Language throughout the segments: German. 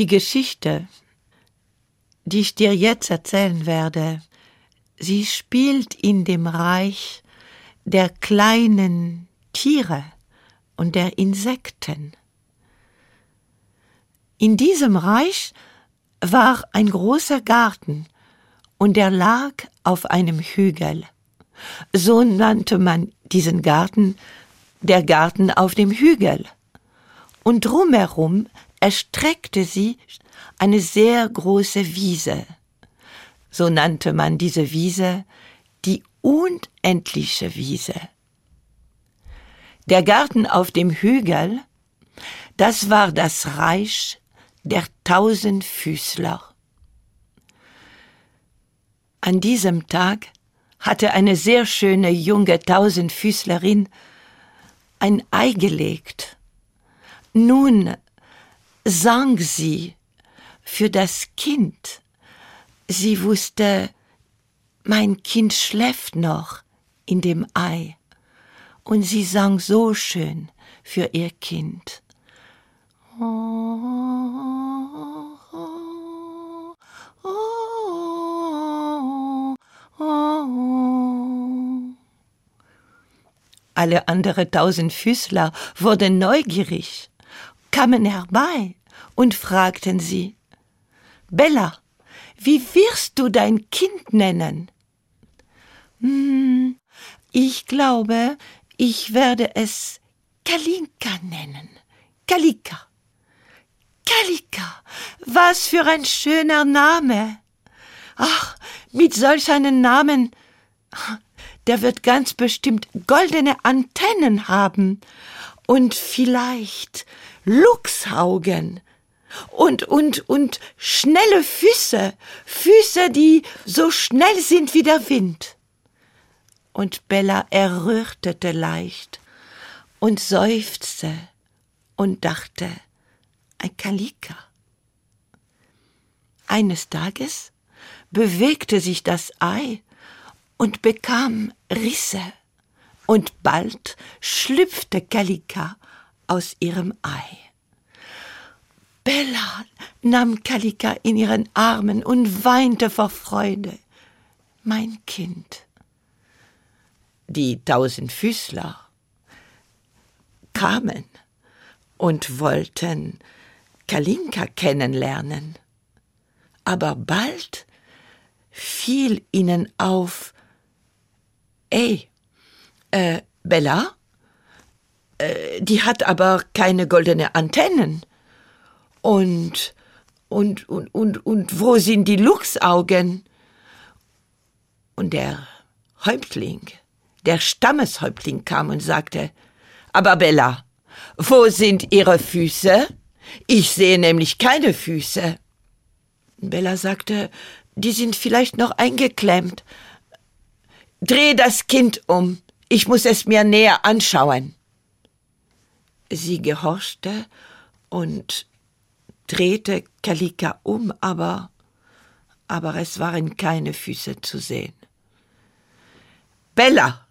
Die Geschichte, die ich dir jetzt erzählen werde, sie spielt in dem Reich der kleinen Tiere und der Insekten. In diesem Reich war ein großer Garten, und er lag auf einem Hügel. So nannte man diesen Garten der Garten auf dem Hügel. Und drumherum erstreckte sie eine sehr große Wiese. So nannte man diese Wiese die unendliche Wiese. Der Garten auf dem Hügel, das war das Reich der Tausendfüßler. An diesem Tag hatte eine sehr schöne junge Tausendfüßlerin ein Ei gelegt. Nun sang sie für das Kind. Sie wusste, mein Kind schläft noch in dem Ei. Und sie sang so schön für ihr Kind. Alle andere Tausendfüßler wurden neugierig, kamen herbei und fragten sie, Bella, wie wirst du dein Kind nennen? Hm, ich glaube, ich werde es Kalinka nennen. Kalika. Kalika, was für ein schöner Name. Ach, mit solch einem Namen, der wird ganz bestimmt goldene Antennen haben und vielleicht Luchsaugen und, und, und schnelle Füße, Füße, die so schnell sind wie der Wind. Und Bella errötete leicht und seufzte und dachte, ein Kalika. Eines Tages bewegte sich das Ei und bekam Risse, und bald schlüpfte Kalika aus ihrem Ei. Bella nahm Kalika in ihren Armen und weinte vor Freude. Mein Kind. Die Tausendfüßler kamen und wollten Kalinka kennenlernen. Aber bald fiel ihnen auf, ey, äh, Bella, die hat aber keine goldene Antennen. Und, und, und, und, und wo sind die Luchsaugen? Und der Häuptling, der Stammeshäuptling kam und sagte, aber Bella, wo sind Ihre Füße? Ich sehe nämlich keine Füße. Bella sagte, die sind vielleicht noch eingeklemmt. Dreh das Kind um, ich muss es mir näher anschauen. Sie gehorchte und drehte Kalika um, aber, aber es waren keine Füße zu sehen. Bella,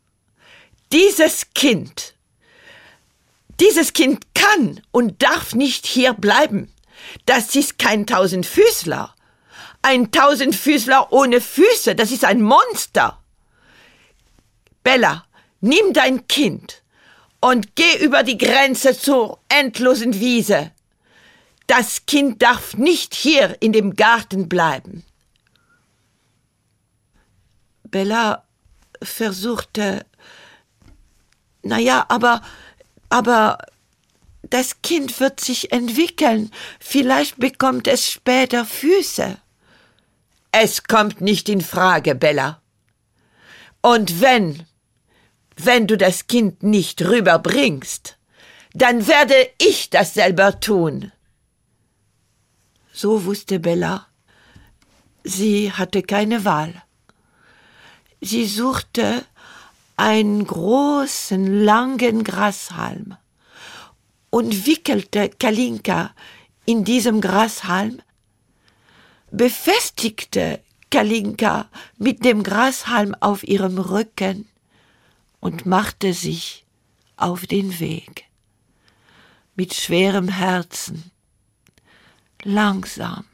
dieses Kind dieses Kind kann und darf nicht hier bleiben. Das ist kein Tausendfüßler. Ein Tausendfüßler ohne Füße, das ist ein Monster. Bella, nimm dein Kind und geh über die Grenze zur endlosen Wiese. Das Kind darf nicht hier in dem Garten bleiben. Bella versuchte, na ja, aber aber das Kind wird sich entwickeln, vielleicht bekommt es später Füße. Es kommt nicht in Frage, Bella. Und wenn, wenn du das Kind nicht rüberbringst, dann werde ich das selber tun. So wusste Bella, sie hatte keine Wahl. Sie suchte einen großen, langen Grashalm und wickelte Kalinka in diesem Grashalm, befestigte Kalinka mit dem Grashalm auf ihrem Rücken und machte sich auf den Weg. Mit schwerem Herzen langsam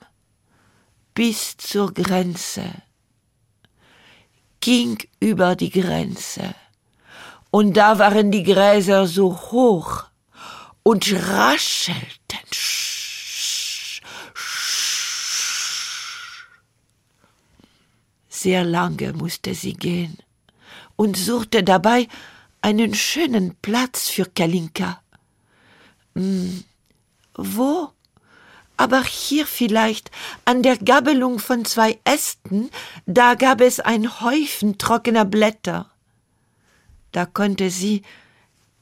bis zur Grenze, ging über die Grenze, und da waren die Gräser so hoch und raschelten. Sehr lange musste sie gehen und suchte dabei einen schönen Platz für Kalinka. Hm, wo? Aber hier vielleicht, an der Gabelung von zwei Ästen, da gab es ein Häufen trockener Blätter. Da konnte sie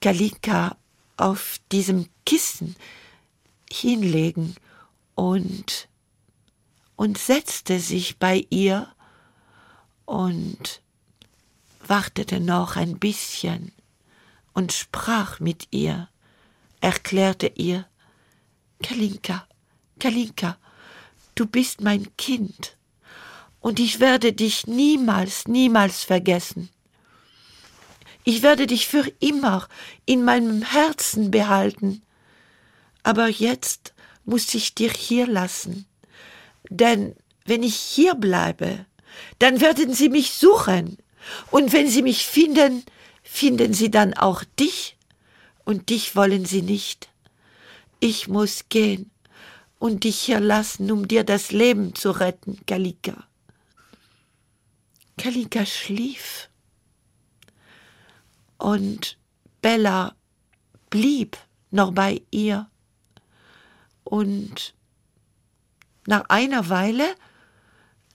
Kalika auf diesem Kissen hinlegen und und setzte sich bei ihr und wartete noch ein bisschen und sprach mit ihr, erklärte ihr, Kalinka, Kalinka, du bist mein Kind, und ich werde dich niemals, niemals vergessen. Ich werde dich für immer in meinem Herzen behalten. Aber jetzt muss ich dir hier lassen. Denn wenn ich hier bleibe, dann werden sie mich suchen. Und wenn sie mich finden, finden sie dann auch dich. Und dich wollen sie nicht. Ich muss gehen und dich hier lassen, um dir das Leben zu retten, Kalika. Kalika schlief und Bella blieb noch bei ihr. Und nach einer Weile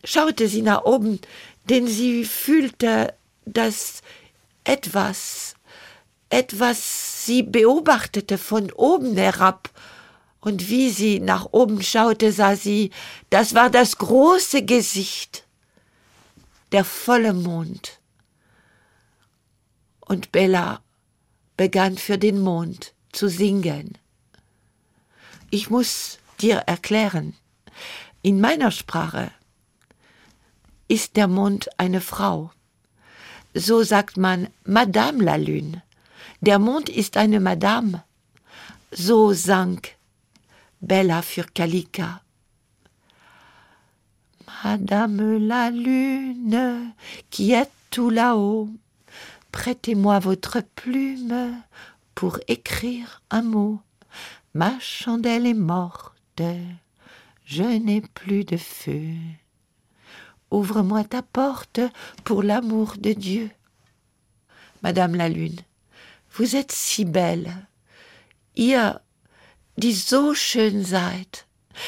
schaute sie nach oben, denn sie fühlte, dass etwas, etwas sie beobachtete von oben herab. Und wie sie nach oben schaute, sah sie, das war das große Gesicht, der volle Mond und Bella begann für den Mond zu singen. Ich muss dir erklären, in meiner Sprache ist der Mond eine Frau. So sagt man Madame la Lune. Der Mond ist eine Madame. So sang Bella für Kalika. Madame la Lune, qui est tout là-haut, Prêtez-moi votre plume pour écrire un mot. Ma chandelle est morte, je n'ai plus de feu. Ouvre-moi ta porte pour l'amour de Dieu. Madame la Lune, vous êtes si belle. Ihr, die so schön seid.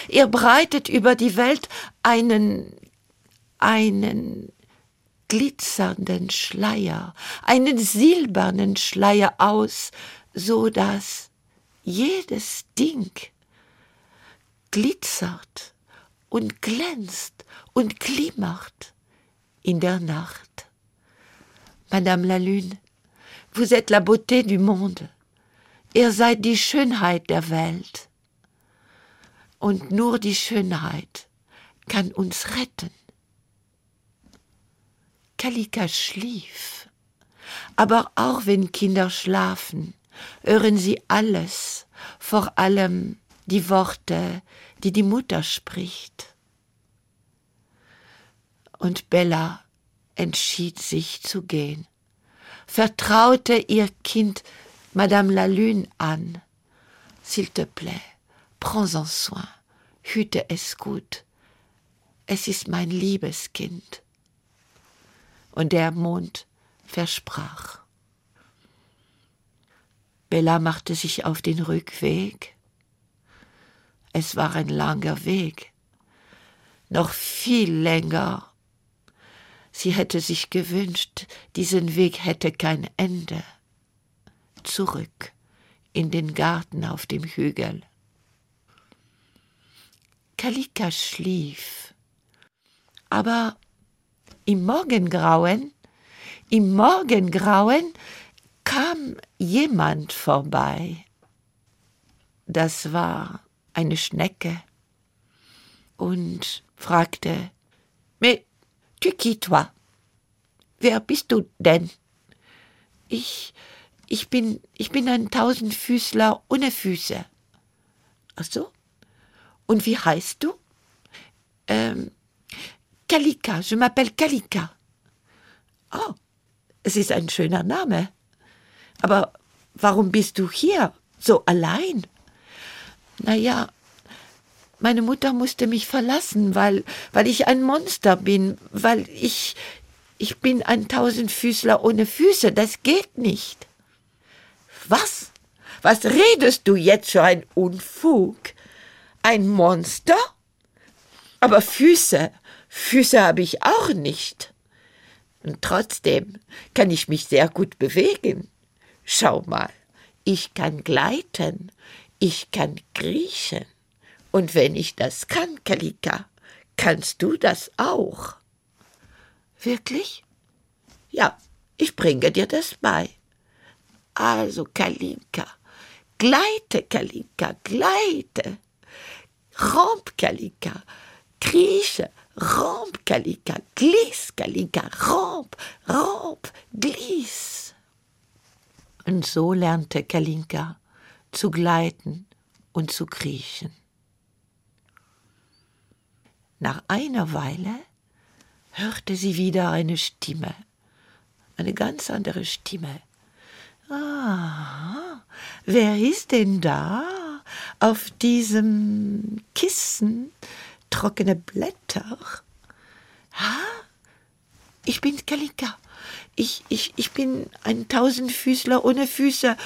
Ihr breitet über die Welt einen, einen glitzernden Schleier, einen silbernen Schleier aus, so dass jedes Ding glitzert und glänzt und glimmert in der Nacht. Madame la Lune, vous êtes la beauté du monde. Ihr seid die Schönheit der Welt. Und nur die Schönheit kann uns retten. Kalika schlief. Aber auch wenn Kinder schlafen, hören sie alles, vor allem die Worte, die die Mutter spricht. Und Bella entschied sich zu gehen, vertraute ihr Kind Madame la Lune an. S'il te plaît, prends en soin, hüte es gut. Es ist mein liebes Kind und der Mond versprach. Bella machte sich auf den Rückweg. Es war ein langer Weg, noch viel länger. Sie hätte sich gewünscht, diesen Weg hätte kein Ende. Zurück in den Garten auf dem Hügel. Kalika schlief, aber im Morgengrauen, im Morgengrauen kam jemand vorbei. Das war eine Schnecke und fragte, Mais tu qui toi? Wer bist du denn? Ich, ich bin, ich bin ein Tausendfüßler ohne Füße. Ach so? Und wie heißt du? Ähm, Kalika, je m'appelle Kalika. Oh, es ist ein schöner Name. Aber warum bist du hier, so allein? Na ja, meine Mutter musste mich verlassen, weil, weil ich ein Monster bin, weil ich, ich bin ein Tausendfüßler ohne Füße, das geht nicht. Was? Was redest du jetzt für ein Unfug? Ein Monster? Aber Füße, Füße habe ich auch nicht. Und trotzdem kann ich mich sehr gut bewegen. Schau mal, ich kann gleiten, ich kann kriechen. Und wenn ich das kann, Kalika, kannst du das auch. Wirklich? Ja, ich bringe dir das bei. Also, Kalinka, gleite, Kalinka, gleite. Romp, Kalinka, krieche, romp, Kalinka, gliss, Kalinka, romp, romp, gliss. Und so lernte Kalinka zu gleiten und zu kriechen. Nach einer Weile hörte sie wieder eine Stimme, eine ganz andere Stimme. Ah, wer ist denn da auf diesem Kissen? Trockene Blätter. Ha? Ich bin Kalika. Ich, ich, ich bin ein Tausendfüßler ohne Füße.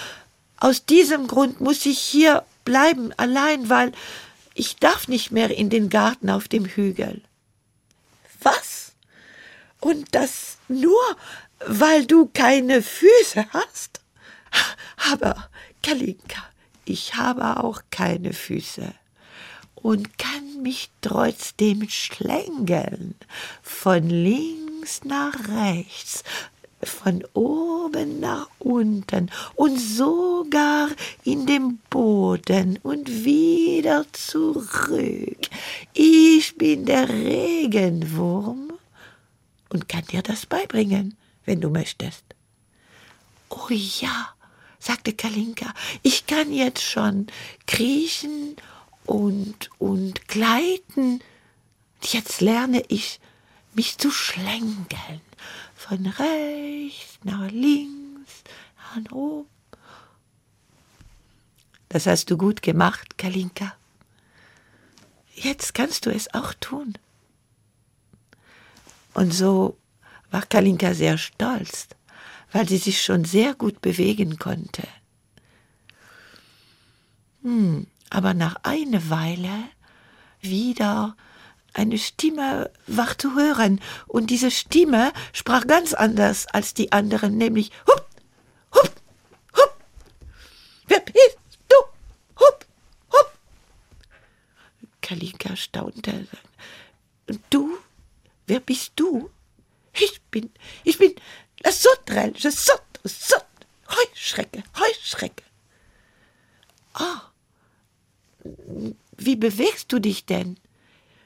Aus diesem Grund muss ich hier bleiben, allein, weil ich darf nicht mehr in den Garten auf dem Hügel. Was? Und das nur, weil du keine Füße hast? Aber, Kalinka, ich habe auch keine Füße und kann mich trotzdem schlängeln, von links nach rechts, von oben nach unten und sogar in den Boden und wieder zurück. Ich bin der Regenwurm und kann dir das beibringen, wenn du möchtest. Oh ja, sagte Kalinka, ich kann jetzt schon kriechen und, und gleiten. Jetzt lerne ich, mich zu schlängeln von rechts nach links, nach oben. Das hast du gut gemacht, Kalinka. Jetzt kannst du es auch tun. Und so war Kalinka sehr stolz, weil sie sich schon sehr gut bewegen konnte. Hm, aber nach einer Weile wieder eine Stimme war zu hören, und diese Stimme sprach ganz anders als die anderen, nämlich Hup, Hup, Hup. Wer bist du? Hup, Hup. Kalika staunte. Du? Wer bist du? Ich bin, ich bin la Sauterelle, je saute, saute. Heuschrecke, Heuschrecke. Ah, wie bewegst du dich denn?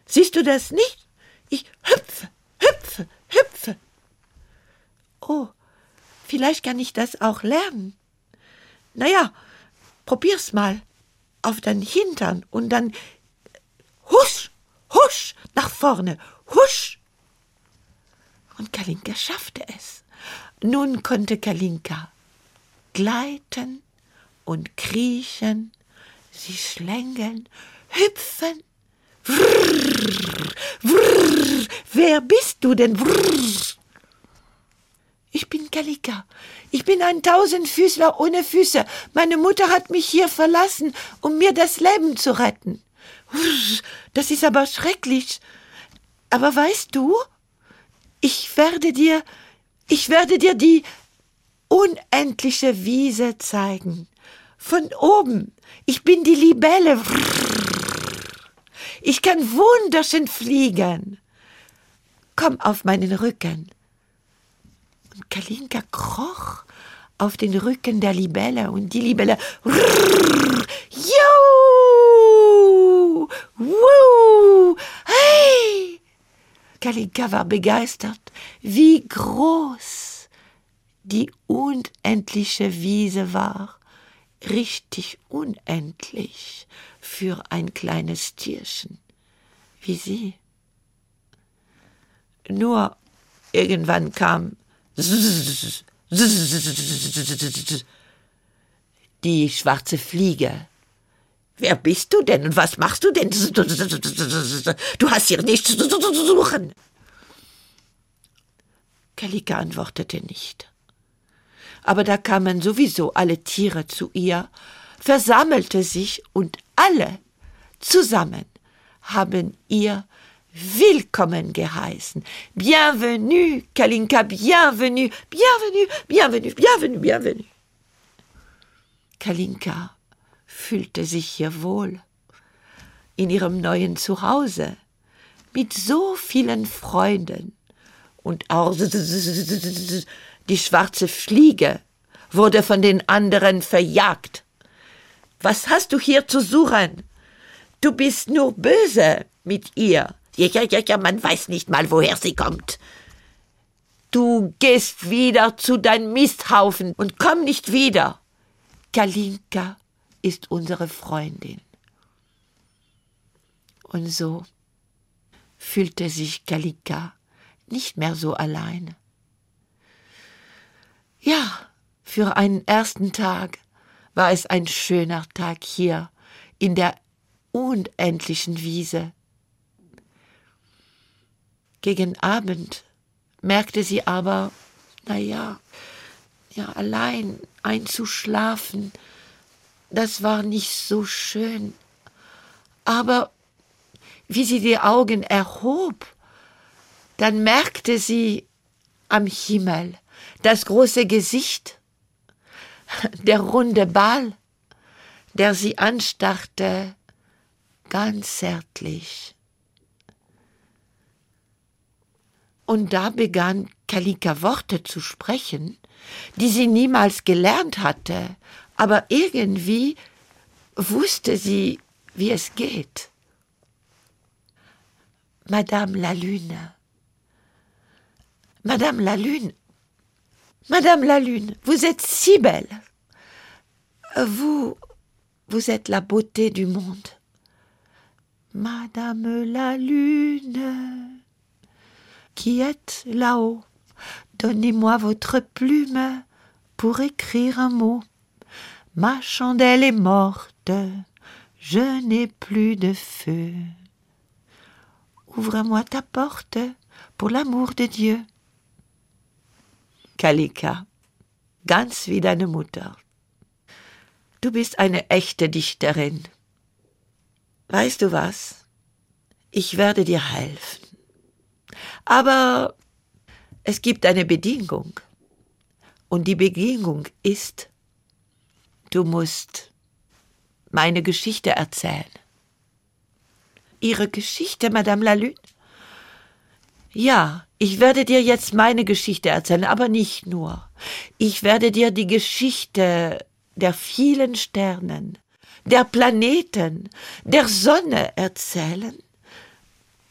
Siehst du das nicht? Ich hüpfe, hüpfe, hüpfe. Oh, vielleicht kann ich das auch lernen. Na ja, probier's mal auf dein Hintern und dann husch, husch nach vorne, husch. Und Kalinka schaffte es. Nun konnte Kalinka gleiten und kriechen, sich schlängeln, hüpfen Vrrr, vrrr, wer bist du denn? Vrrr. Ich bin Kalika. Ich bin ein Tausendfüßler ohne Füße. Meine Mutter hat mich hier verlassen, um mir das Leben zu retten. Das ist aber schrecklich. Aber weißt du, ich werde dir, ich werde dir die unendliche Wiese zeigen. Von oben. Ich bin die Libelle. Ich kann wunderschön fliegen. Komm auf meinen Rücken. Und Kalinka kroch auf den Rücken der Libelle und die Libelle. Rrr! Wuh! Hey! Kalinka war begeistert, wie groß die unendliche Wiese war, richtig unendlich für ein kleines Tierchen wie sie. Nur irgendwann kam die schwarze Fliege. Wer bist du denn und was machst du denn? Du hast hier nichts zu suchen. Kalika antwortete nicht. Aber da kamen sowieso alle Tiere zu ihr, versammelte sich und alle zusammen haben ihr willkommen geheißen. Bienvenue, Kalinka, bienvenue, bienvenue, bienvenue, bienvenue, bienvenue. Kalinka fühlte sich hier wohl in ihrem neuen Zuhause mit so vielen Freunden und auch die schwarze Fliege wurde von den anderen verjagt. Was hast du hier zu suchen? Du bist nur böse mit ihr. Ja, ja, ja, ja, man weiß nicht mal, woher sie kommt. Du gehst wieder zu deinem Misthaufen und komm nicht wieder. Kalinka ist unsere Freundin. Und so fühlte sich Kalinka nicht mehr so allein. Ja, für einen ersten Tag war es ein schöner Tag hier in der unendlichen Wiese. Gegen Abend merkte sie aber, na ja, ja, allein einzuschlafen, das war nicht so schön. Aber wie sie die Augen erhob, dann merkte sie am Himmel das große Gesicht, der runde Ball, der sie anstarrte ganz zärtlich. Und da begann Kalika Worte zu sprechen, die sie niemals gelernt hatte, aber irgendwie wusste sie, wie es geht. Madame la Lune. Madame la Lune. Madame la Lune, vous êtes si belle. Vous, vous êtes la beauté du monde. Madame la Lune, qui êtes là-haut, donnez-moi votre plume pour écrire un mot. Ma chandelle est morte, je n'ai plus de feu. Ouvre-moi ta porte, pour l'amour de Dieu. Kalika, ganz wie deine Mutter. Du bist eine echte Dichterin. Weißt du was? Ich werde dir helfen. Aber es gibt eine Bedingung. Und die Bedingung ist, du musst meine Geschichte erzählen. Ihre Geschichte, Madame Lalune? Ja, ich werde dir jetzt meine Geschichte erzählen, aber nicht nur. Ich werde dir die Geschichte der vielen Sternen, der Planeten, der Sonne erzählen,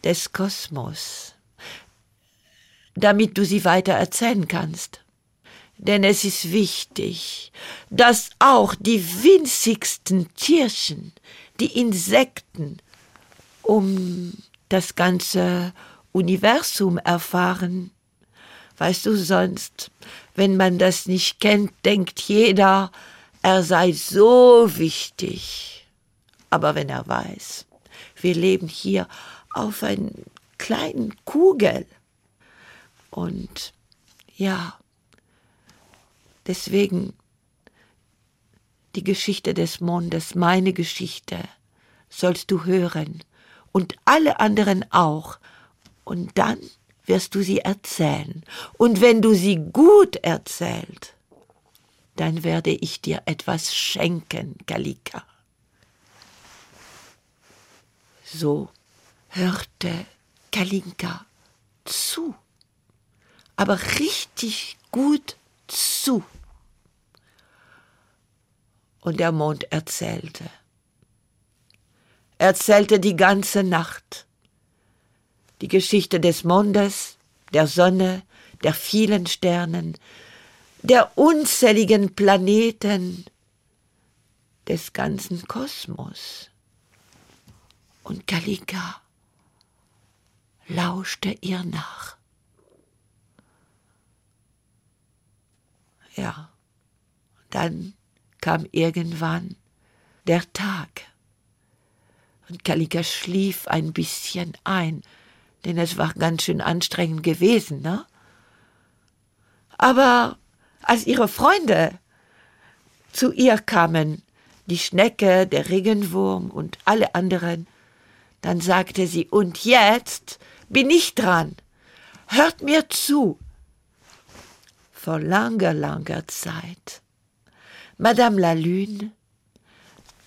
des Kosmos, damit du sie weiter erzählen kannst. Denn es ist wichtig, dass auch die winzigsten Tierchen, die Insekten, um das ganze Universum erfahren. Weißt du, sonst, wenn man das nicht kennt, denkt jeder, er sei so wichtig. Aber wenn er weiß, wir leben hier auf einer kleinen Kugel. Und ja, deswegen die Geschichte des Mondes, meine Geschichte, sollst du hören und alle anderen auch. Und dann wirst du sie erzählen. Und wenn du sie gut erzählt, dann werde ich dir etwas schenken, Kalika. So hörte Kalinka zu, aber richtig gut zu. Und der Mond erzählte. Erzählte die ganze Nacht die Geschichte des Mondes, der Sonne, der vielen Sternen, der unzähligen Planeten, des ganzen Kosmos. Und Kalika lauschte ihr nach. Ja, dann kam irgendwann der Tag. Und Kalika schlief ein bisschen ein, denn es war ganz schön anstrengend gewesen, ne? Aber als ihre Freunde zu ihr kamen, die Schnecke, der Regenwurm und alle anderen, dann sagte sie, und jetzt bin ich dran. Hört mir zu. Vor langer, langer Zeit. Madame la Lune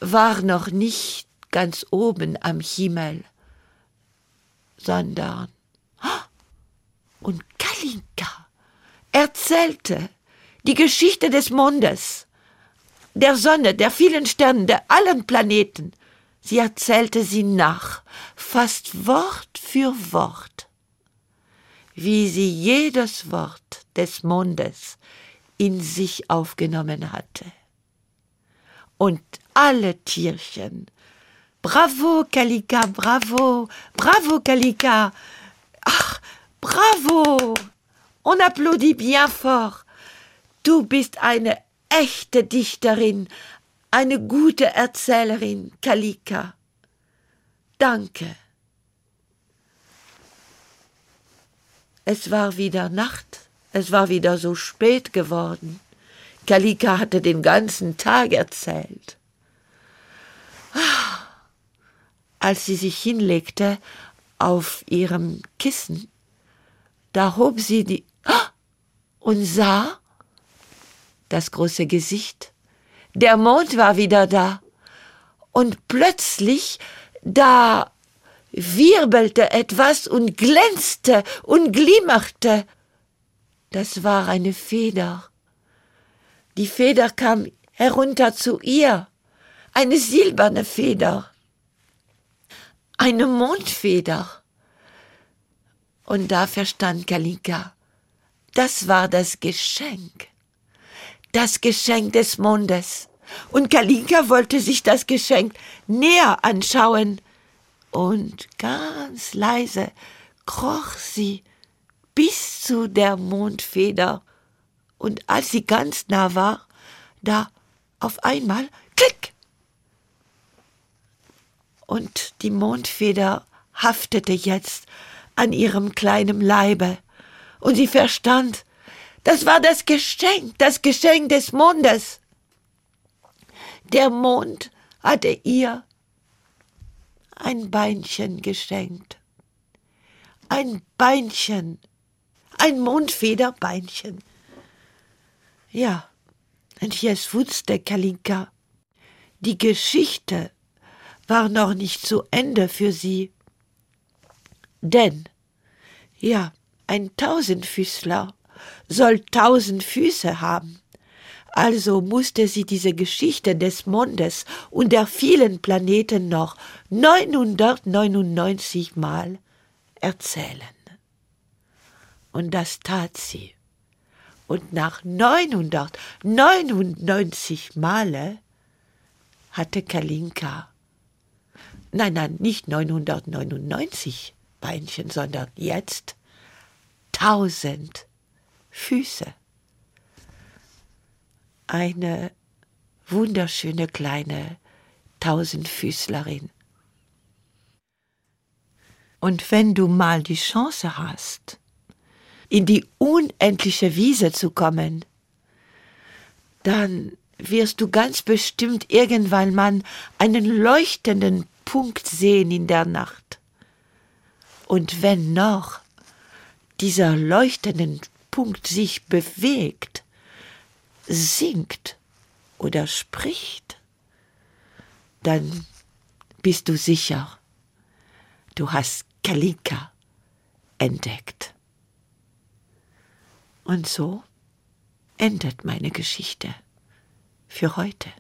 war noch nicht ganz oben am Himmel, sondern und Kalinka erzählte die Geschichte des Mondes, der Sonne, der vielen Sterne, der allen Planeten. Sie erzählte sie nach, fast Wort für Wort, wie sie jedes Wort des Mondes in sich aufgenommen hatte. Und alle Tierchen. Bravo, Kalika, bravo, bravo, Kalika. Ach, bravo. On applaudit bien fort. Du bist eine echte Dichterin, eine gute Erzählerin, Kalika. Danke. Es war wieder Nacht, es war wieder so spät geworden. Kalika hatte den ganzen Tag erzählt. Als sie sich hinlegte auf ihrem Kissen, da hob sie die und sah das große Gesicht. Der Mond war wieder da. Und plötzlich, da wirbelte etwas und glänzte und glimmerte. Das war eine Feder. Die Feder kam herunter zu ihr, eine silberne Feder, eine Mondfeder. Und da verstand Kalika, das war das Geschenk das Geschenk des Mondes. Und Kalinka wollte sich das Geschenk näher anschauen. Und ganz leise kroch sie bis zu der Mondfeder. Und als sie ganz nah war, da auf einmal klick! Und die Mondfeder haftete jetzt an ihrem kleinen Leibe. Und sie verstand, das war das Geschenk, das Geschenk des Mondes. Der Mond hatte ihr ein Beinchen geschenkt. Ein Beinchen, ein Mondfederbeinchen. Ja, und jetzt wusste Kalinka, die Geschichte war noch nicht zu Ende für sie. Denn, ja, ein Tausendfüßler soll tausend Füße haben. Also musste sie diese Geschichte des Mondes und der vielen Planeten noch 999 Mal erzählen. Und das tat sie. Und nach 999 Male hatte Kalinka, nein, nein, nicht 999 Beinchen, sondern jetzt tausend Füße. Eine wunderschöne kleine Tausendfüßlerin. Und wenn du mal die Chance hast, in die unendliche Wiese zu kommen, dann wirst du ganz bestimmt irgendwann mal einen leuchtenden Punkt sehen in der Nacht. Und wenn noch dieser leuchtenden Punkt sich bewegt, singt oder spricht, dann bist du sicher, du hast Kalika entdeckt. Und so endet meine Geschichte für heute.